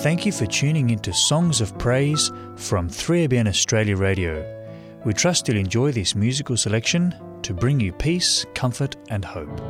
Thank you for tuning into Songs of Praise from 3ABN Australia Radio. We trust you'll enjoy this musical selection to bring you peace, comfort, and hope.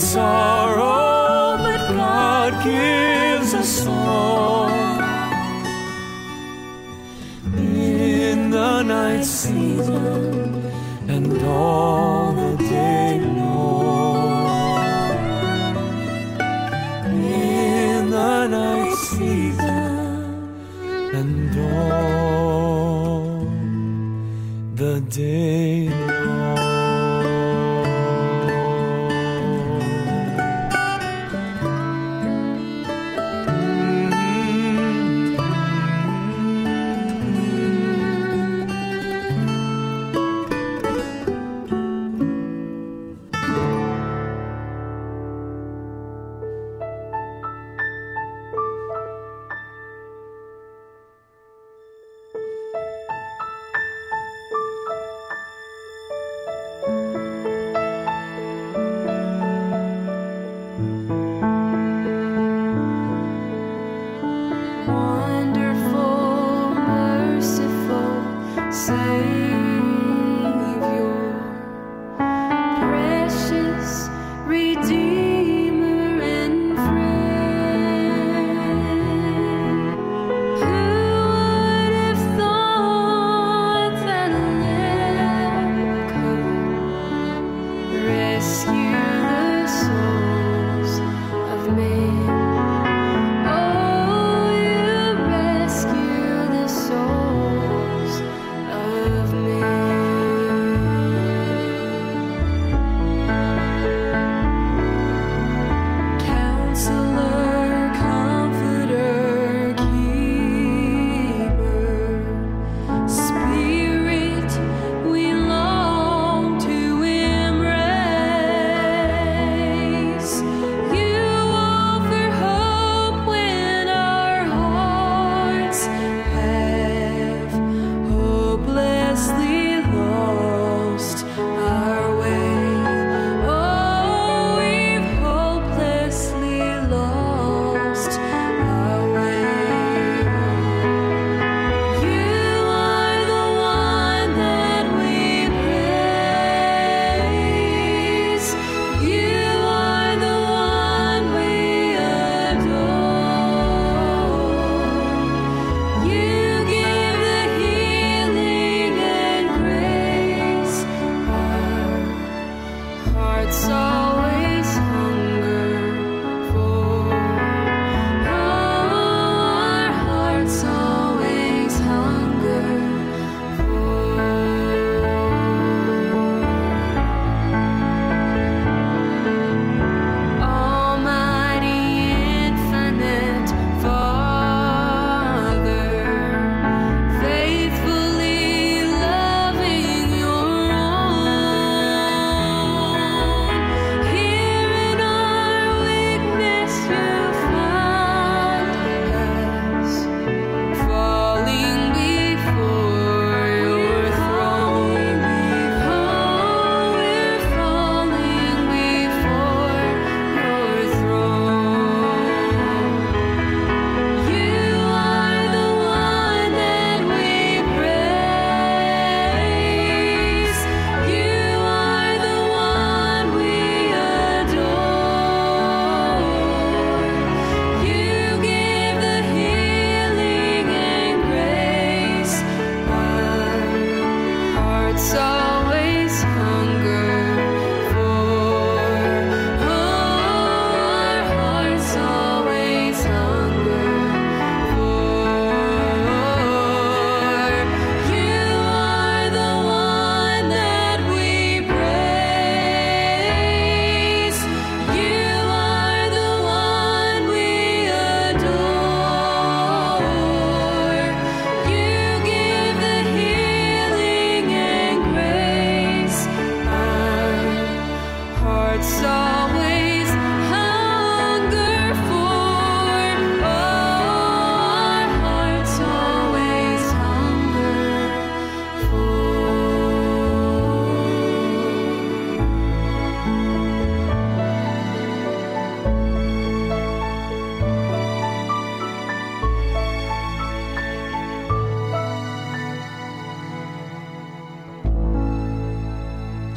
Through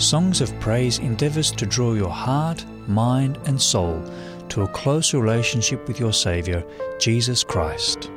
Songs of Praise endeavours to draw your heart, mind, and soul to a close relationship with your Saviour, Jesus Christ.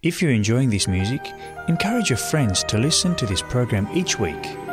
If you're enjoying this music, encourage your friends to listen to this program each week.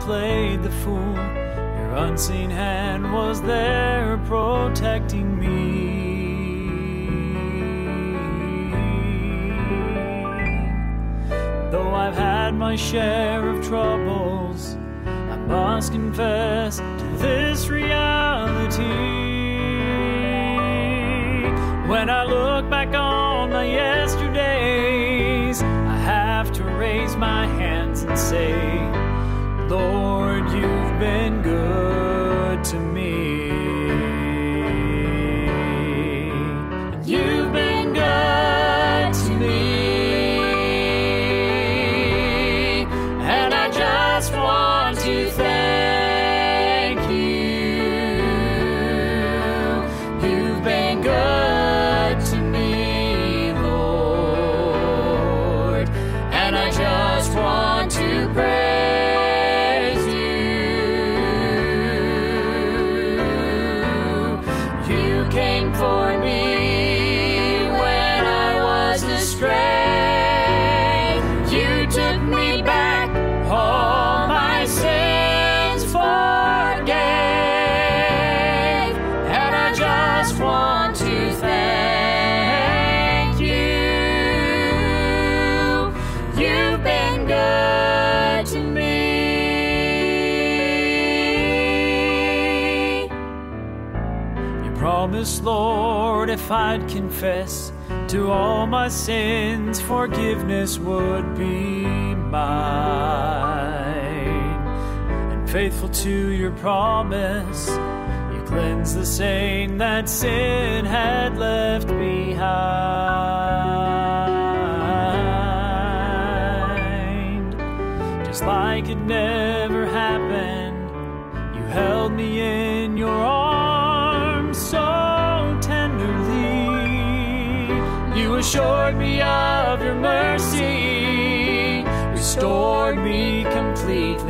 Played the fool, your unseen hand was there protecting me. Though I've had my share of troubles, I must confess to this reality. When I look back on my yesterdays, I have to raise my hands and say, Lord, you've been if I'd confess to all my sins, forgiveness would be mine. And faithful to your promise, you cleanse the stain that sin had left behind. Just like it never happened, you held me in assured me of your mercy, restored me completely.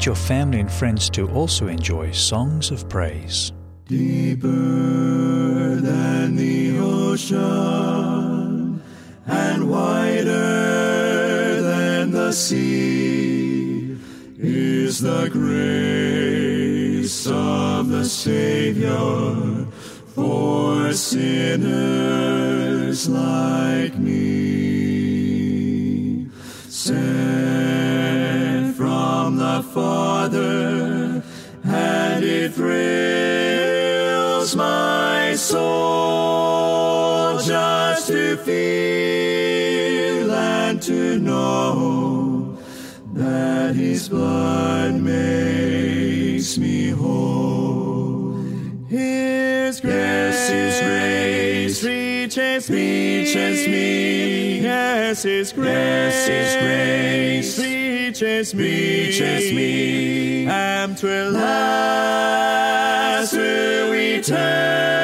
invite your family and friends to also enjoy songs of praise. Deeper than the ocean and wider than the sea is the grace of the Savior for sinners like me. blood makes me whole. His grace, yes, His grace reaches me, reaches me. Yes, His grace, yes, His grace reaches me, reaches me. And to last, to eternity.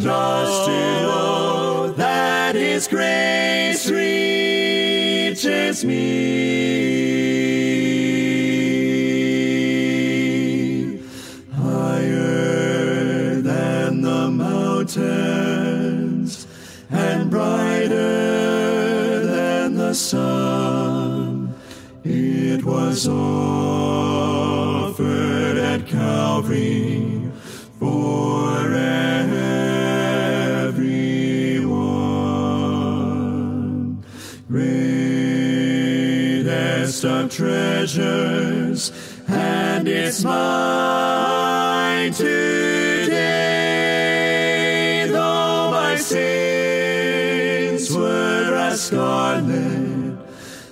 To know, that His grace reaches me higher than the mountains and brighter than the sun. It was offered at Calvary Greatest of treasures, and it's mine today. Though my sins were as scarlet,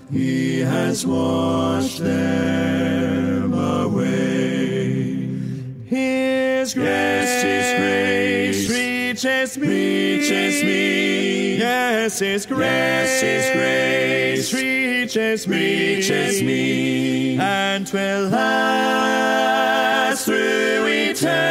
he has washed them away. His grace, His grace reaches me, reaches me. Yes, His grace, His grace reaches me, reaches me, and will last through eternity.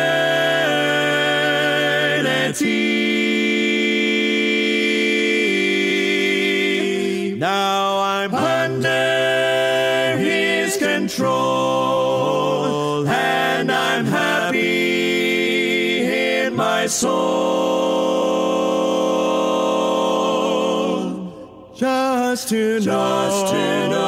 Now I'm under His control, and I'm happy in my soul. Just to know, just to know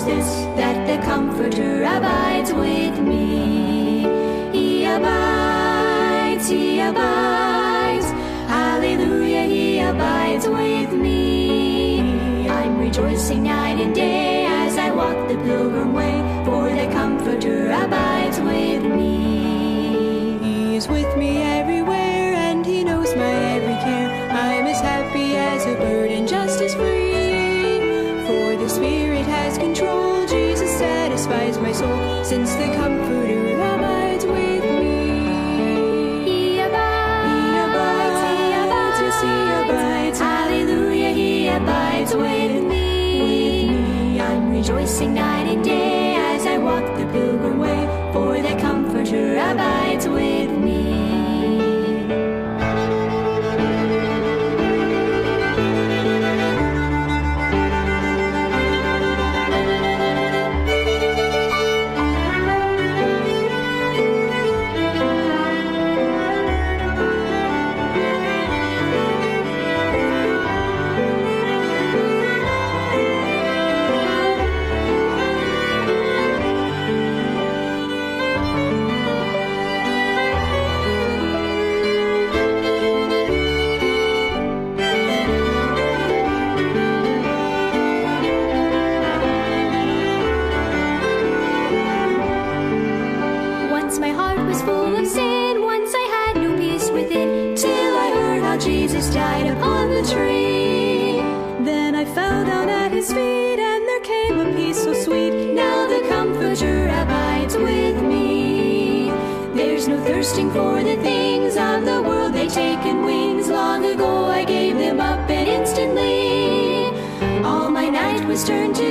is this that the Comforter abides with me? He abides, he abides. Hallelujah, he abides with me. I'm rejoicing night and day as I walk the pilgrim way, for the Comforter abides with me. since the comforter abides with me. He abides, he abides, he abides, yes, he abides. Hallelujah, he abides with me. With me. I'm rejoicing night and day as I walk the pilgrim way, for the comforter abides with me.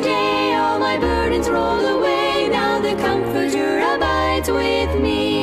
today all my burdens roll away. Now the Comforter abides with me.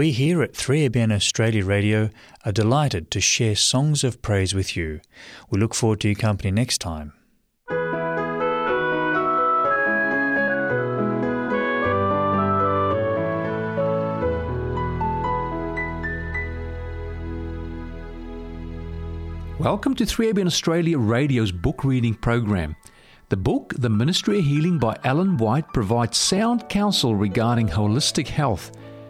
We here at 3ABN Australia Radio are delighted to share songs of praise with you. We look forward to your company next time. Welcome to 3ABN Australia Radio's book reading program. The book, The Ministry of Healing by Ellen White, provides sound counsel regarding holistic health.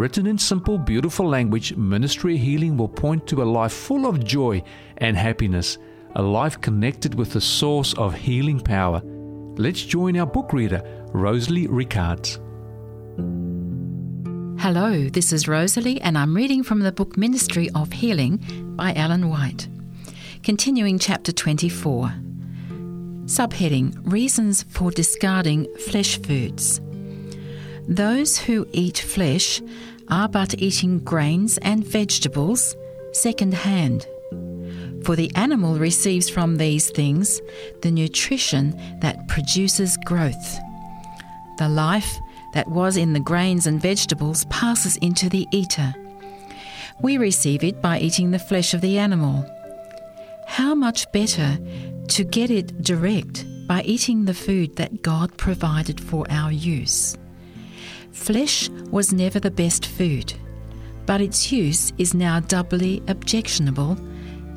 Written in simple, beautiful language, Ministry Healing will point to a life full of joy and happiness, a life connected with the source of healing power. Let's join our book reader, Rosalie Ricards. Hello, this is Rosalie, and I'm reading from the book Ministry of Healing by Ellen White. Continuing chapter 24. Subheading Reasons for Discarding Flesh Foods. Those who eat flesh are but eating grains and vegetables second hand. For the animal receives from these things the nutrition that produces growth. The life that was in the grains and vegetables passes into the eater. We receive it by eating the flesh of the animal. How much better to get it direct by eating the food that God provided for our use. Flesh was never the best food, but its use is now doubly objectionable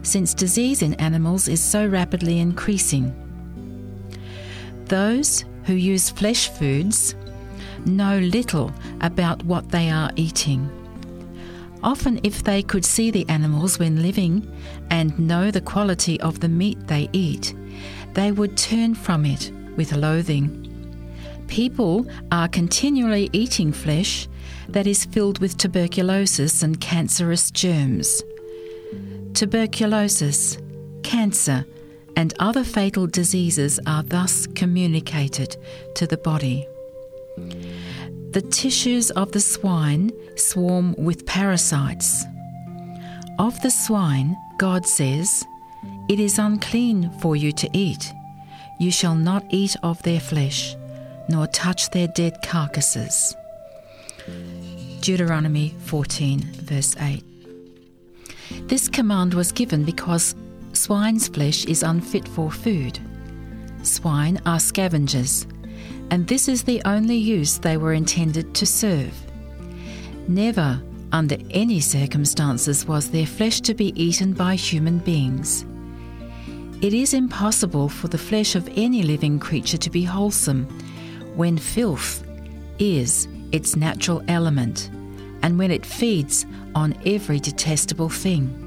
since disease in animals is so rapidly increasing. Those who use flesh foods know little about what they are eating. Often, if they could see the animals when living and know the quality of the meat they eat, they would turn from it with loathing. People are continually eating flesh that is filled with tuberculosis and cancerous germs. Tuberculosis, cancer, and other fatal diseases are thus communicated to the body. The tissues of the swine swarm with parasites. Of the swine, God says, It is unclean for you to eat. You shall not eat of their flesh, nor touch their dead carcasses. Deuteronomy 14, verse 8. This command was given because swine's flesh is unfit for food. Swine are scavengers. and this is the only use they were intended to serve. Never, under any circumstances, was their flesh to be eaten by human beings. It is impossible for the flesh of any living creature to be wholesome when filth is its natural element and when it feeds on every detestable thing.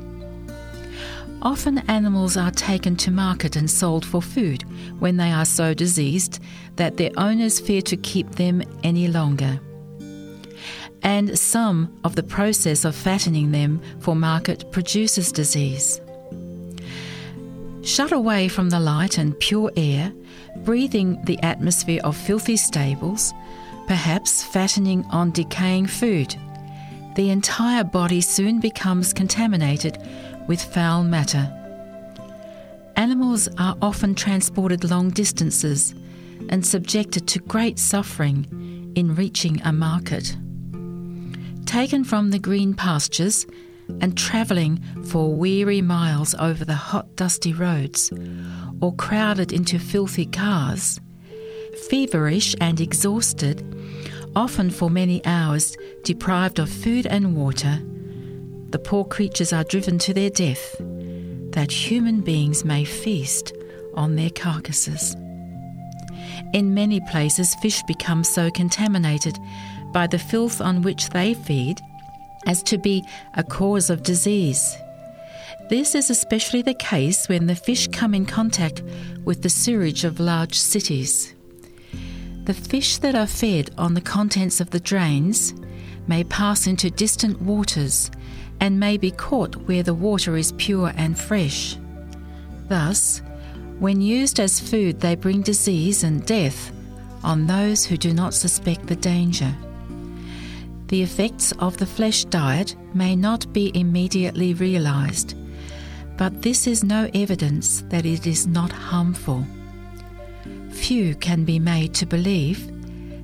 Often animals are taken to market and sold for food when they are so diseased that their owners fear to keep them any longer. And some of the process of fattening them for market produces disease. Shut away from the light and pure air, breathing the atmosphere of filthy stables, perhaps fattening on decaying food, the entire body soon becomes contaminated with foul matter. Animals are often transported long distances and subjected to great suffering in reaching a market. Taken from the green pastures and travelling for weary miles over the hot, dusty roads, or crowded into filthy cars, feverish and exhausted, often for many hours deprived of food and water, the poor creatures are driven to their death, that human beings may feast on their carcasses. In many places, fish become so contaminated by the filth on which they feed as to be a cause of disease. This is especially the case when the fish come in contact with the sewage of large cities. The fish that are fed on the contents of the drains may pass into distant waters and may be caught where the water is pure and fresh. Thus, when used as food, they bring disease and death on those who do not suspect the danger. The effects of the flesh diet may not be immediately realized, but this is no evidence that it is not harmful. Few can be made to believe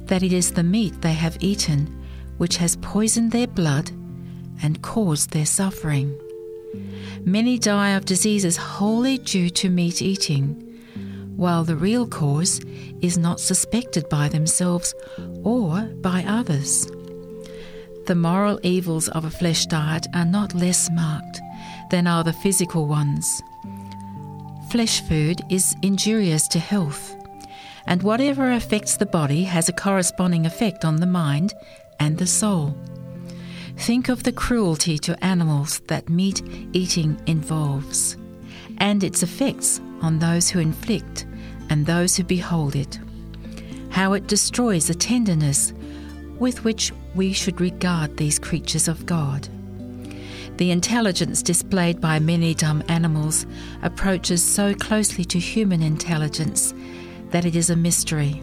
that it is the meat they have eaten which has poisoned their blood and caused their suffering. Many die of diseases wholly due to meat eating, while the real cause is not suspected by themselves or by others. The moral evils of a flesh diet are not less marked than are the physical ones. Flesh food is injurious to health, and whatever affects the body has a corresponding effect on the mind and the soul. Think of the cruelty to animals that meat eating involves, and its effects on those who inflict and those who behold it. How it destroys the tenderness with which we should regard these creatures of God. The intelligence displayed by many dumb animals approaches so closely to human intelligence that it is a mystery.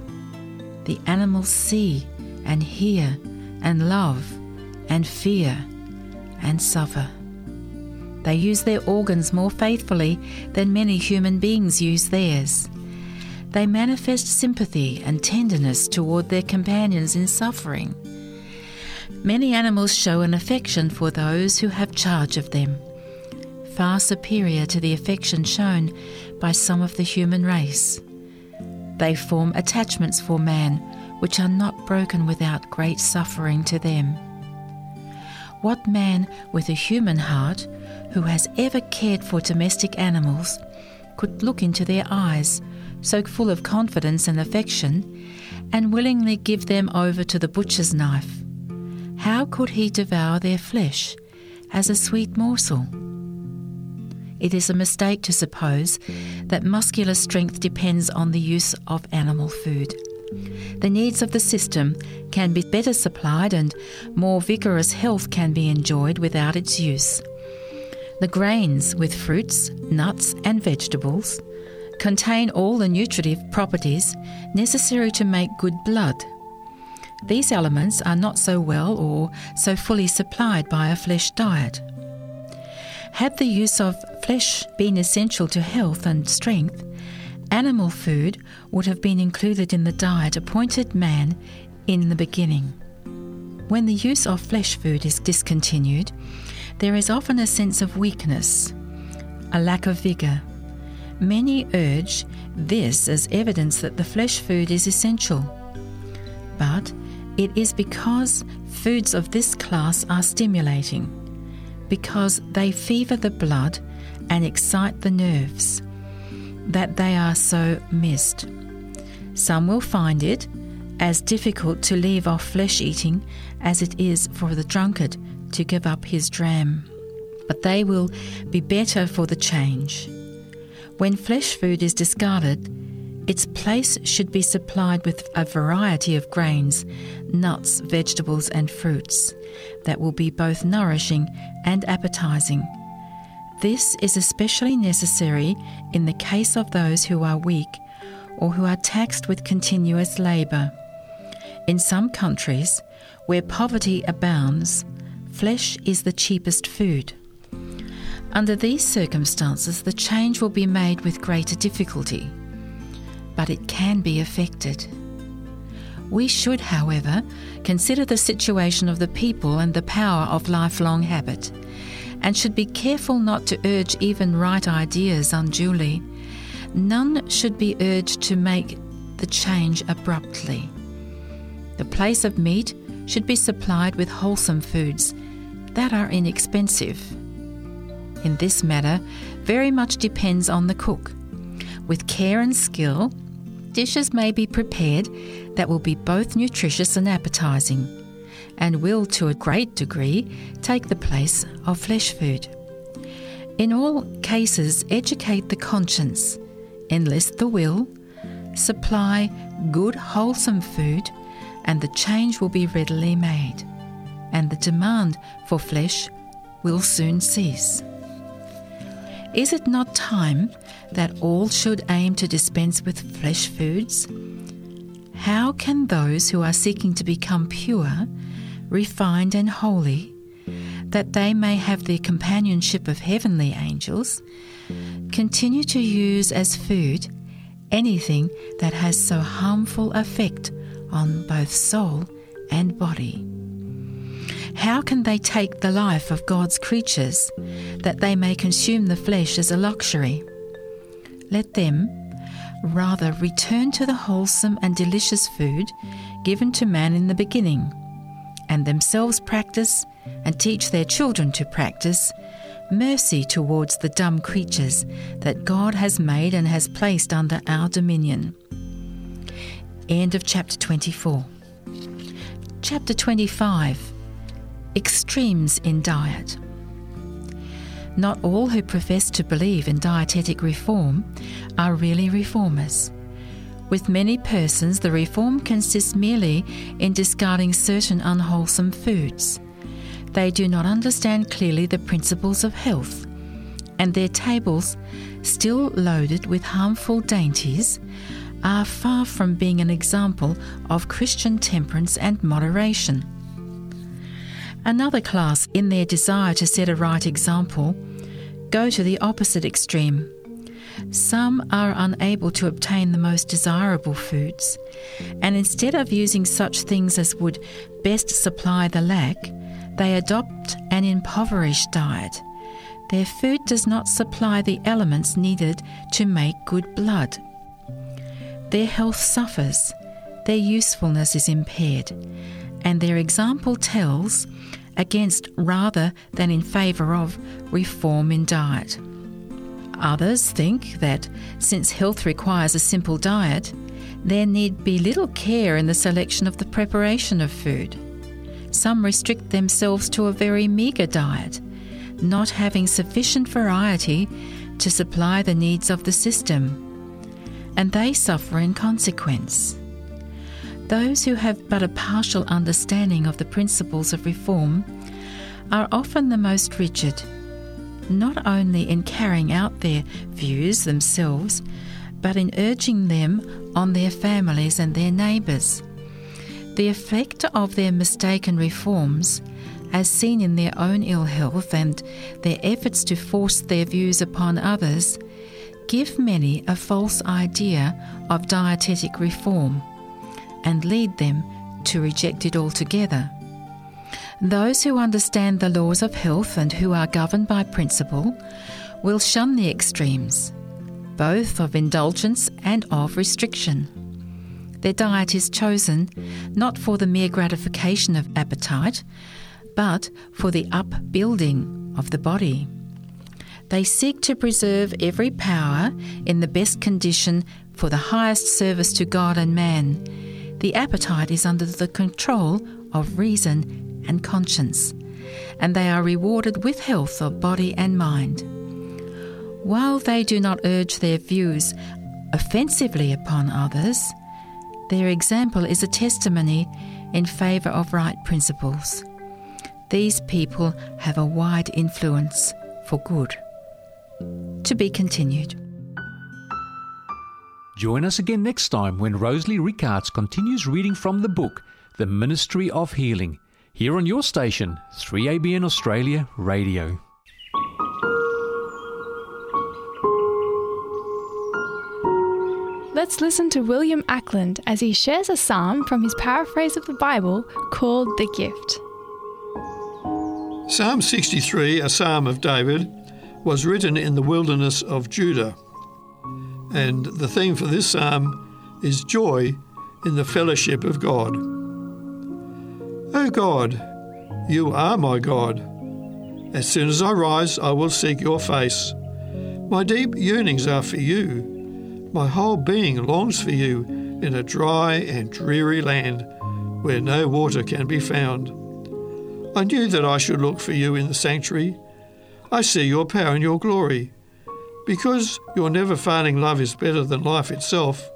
The animals see and hear and love and fear and suffer. They use their organs more faithfully than many human beings use theirs. They manifest sympathy and tenderness toward their companions in suffering. Many animals show an affection for those who have charge of them, far superior to the affection shown by some of the human race. They form attachments for man which are not broken without great suffering to them. What man with a human heart who has ever cared for domestic animals could look into their eyes, so full of confidence and affection, and willingly give them over to the butcher's knife? How could he devour their flesh as a sweet morsel? It is a mistake to suppose that muscular strength depends on the use of animal food. The needs of the system can be better supplied and more vigorous health can be enjoyed without its use. The grains with fruits, nuts, and vegetables contain all the nutritive properties necessary to make good blood. These elements are not so well or so fully supplied by a flesh diet. Had the use of flesh been essential to health and strength, Animal food would have been included in the diet appointed man in the beginning. When the use of flesh food is discontinued, there is often a sense of weakness, a lack of vigour. Many urge this as evidence that the flesh food is essential. But it is because foods of this class are stimulating, because they fever the blood and excite the nerves, that they are so missed. Some will find it as difficult to leave off flesh eating as it is for the drunkard to give up his dram. But they will be better for the change. When flesh food is discarded, its place should be supplied with a variety of grains, nuts, vegetables, and fruits that will be both nourishing and appetizing. This is especially necessary in the case of those who are weak or who are taxed with continuous labour. In some countries, where poverty abounds, flesh is the cheapest food. Under these circumstances, the change will be made with greater difficulty, but it can be effected. We should, however, consider the situation of the people and the power of lifelong habit, and should be careful not to urge even right ideas unduly. None should be urged to make the change abruptly. The place of meat should be supplied with wholesome foods that are inexpensive. In this matter, very much depends on the cook. With care and skill, dishes may be prepared that will be both nutritious and appetizing, and will, to a great degree, take the place of flesh food. In all cases, educate the conscience, enlist the will, supply good, wholesome food, and the change will be readily made, and the demand for flesh will soon cease. Is it not time that all should aim to dispense with flesh foods? How can those who are seeking to become pure, refined, and holy, that they may have the companionship of heavenly angels, continue to use as food anything that has so harmful effect on both soul and body? How can they take the life of God's creatures that they may consume the flesh as a luxury? Let them rather return to the wholesome and delicious food given to man in the beginning, and themselves practice and teach their children to practice mercy towards the dumb creatures that God has made and has placed under our dominion. End of chapter 24. Chapter 25 Extremes in Diet. Not all who profess to believe in dietetic reform are really reformers. With many persons, the reform consists merely in discarding certain unwholesome foods. They do not understand clearly the principles of health, and their tables, still loaded with harmful dainties, are far from being an example of Christian temperance and moderation. Another class, in their desire to set a right example, go to the opposite extreme. Some are unable to obtain the most desirable foods, and instead of using such things as would best supply the lack, they adopt an impoverished diet. Their food does not supply the elements needed to make good blood. Their health suffers, their usefulness is impaired, and their example tells against rather than in favour of reform in diet. Others think that since health requires a simple diet, there need be little care in the selection of the preparation of food. Some restrict themselves to a very meagre diet, not having sufficient variety to supply the needs of the system, and they suffer in consequence. Those who have but a partial understanding of the principles of reform are often the most rigid, not only in carrying out their views themselves, but in urging them on their families and their neighbours. The effect of their mistaken reforms, as seen in their own ill health and their efforts to force their views upon others, give many a false idea of dietetic reform and lead them to reject it altogether. Those who understand the laws of health and who are governed by principle will shun the extremes, both of indulgence and of restriction. Their diet is chosen not for the mere gratification of appetite, but for the upbuilding of the body. They seek to preserve every power in the best condition for the highest service to God and man. The appetite is under the control of reason and conscience, and they are rewarded with health of body and mind. While they do not urge their views offensively upon others, their example is a testimony in favour of right principles. These people have a wide influence for good. To be continued. Join us again next time when Rosalie Rickards continues reading from the book The Ministry of Healing, here on your station, 3ABN Australia Radio. Let's listen to William Ackland as he shares a psalm from his paraphrase of the Bible called The Gift. Psalm 63, a psalm of David, was written in the wilderness of Judah. And the theme for this psalm is joy in the fellowship of God. O God, you are my God. As soon as I rise, I will seek your face. My deep yearnings are for you. My whole being longs for you in a dry and dreary land where no water can be found. I knew that I should look for you in the sanctuary. I see your power and your glory. Because your never failing love is better than life itself,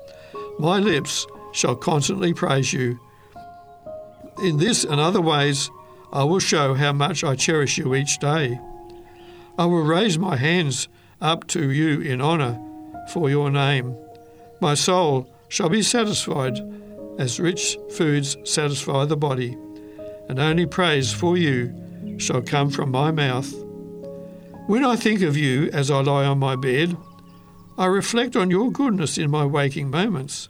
my lips shall constantly praise you. In this and other ways, I will show how much I cherish you each day. I will raise my hands up to you in honour for your name. My soul shall be satisfied as rich foods satisfy the body, and only praise for you shall come from my mouth. When I think of you as I lie on my bed, I reflect on your goodness in my waking moments,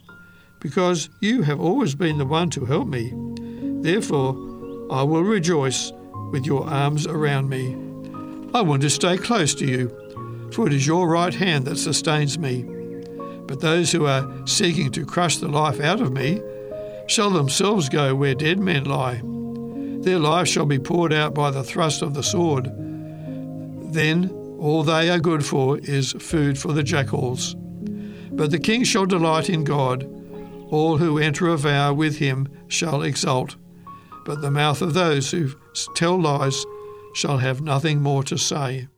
because you have always been the one to help me. Therefore, I will rejoice with your arms around me. I want to stay close to you for it is your right hand that sustains me. But those who are seeking to crush the life out of me shall themselves go where dead men lie. Their life shall be poured out by the thrust of the sword. Then all they are good for is food for the jackals. But the king shall delight in God. All who enter a vow with him shall exult. But the mouth of those who tell lies shall have nothing more to say.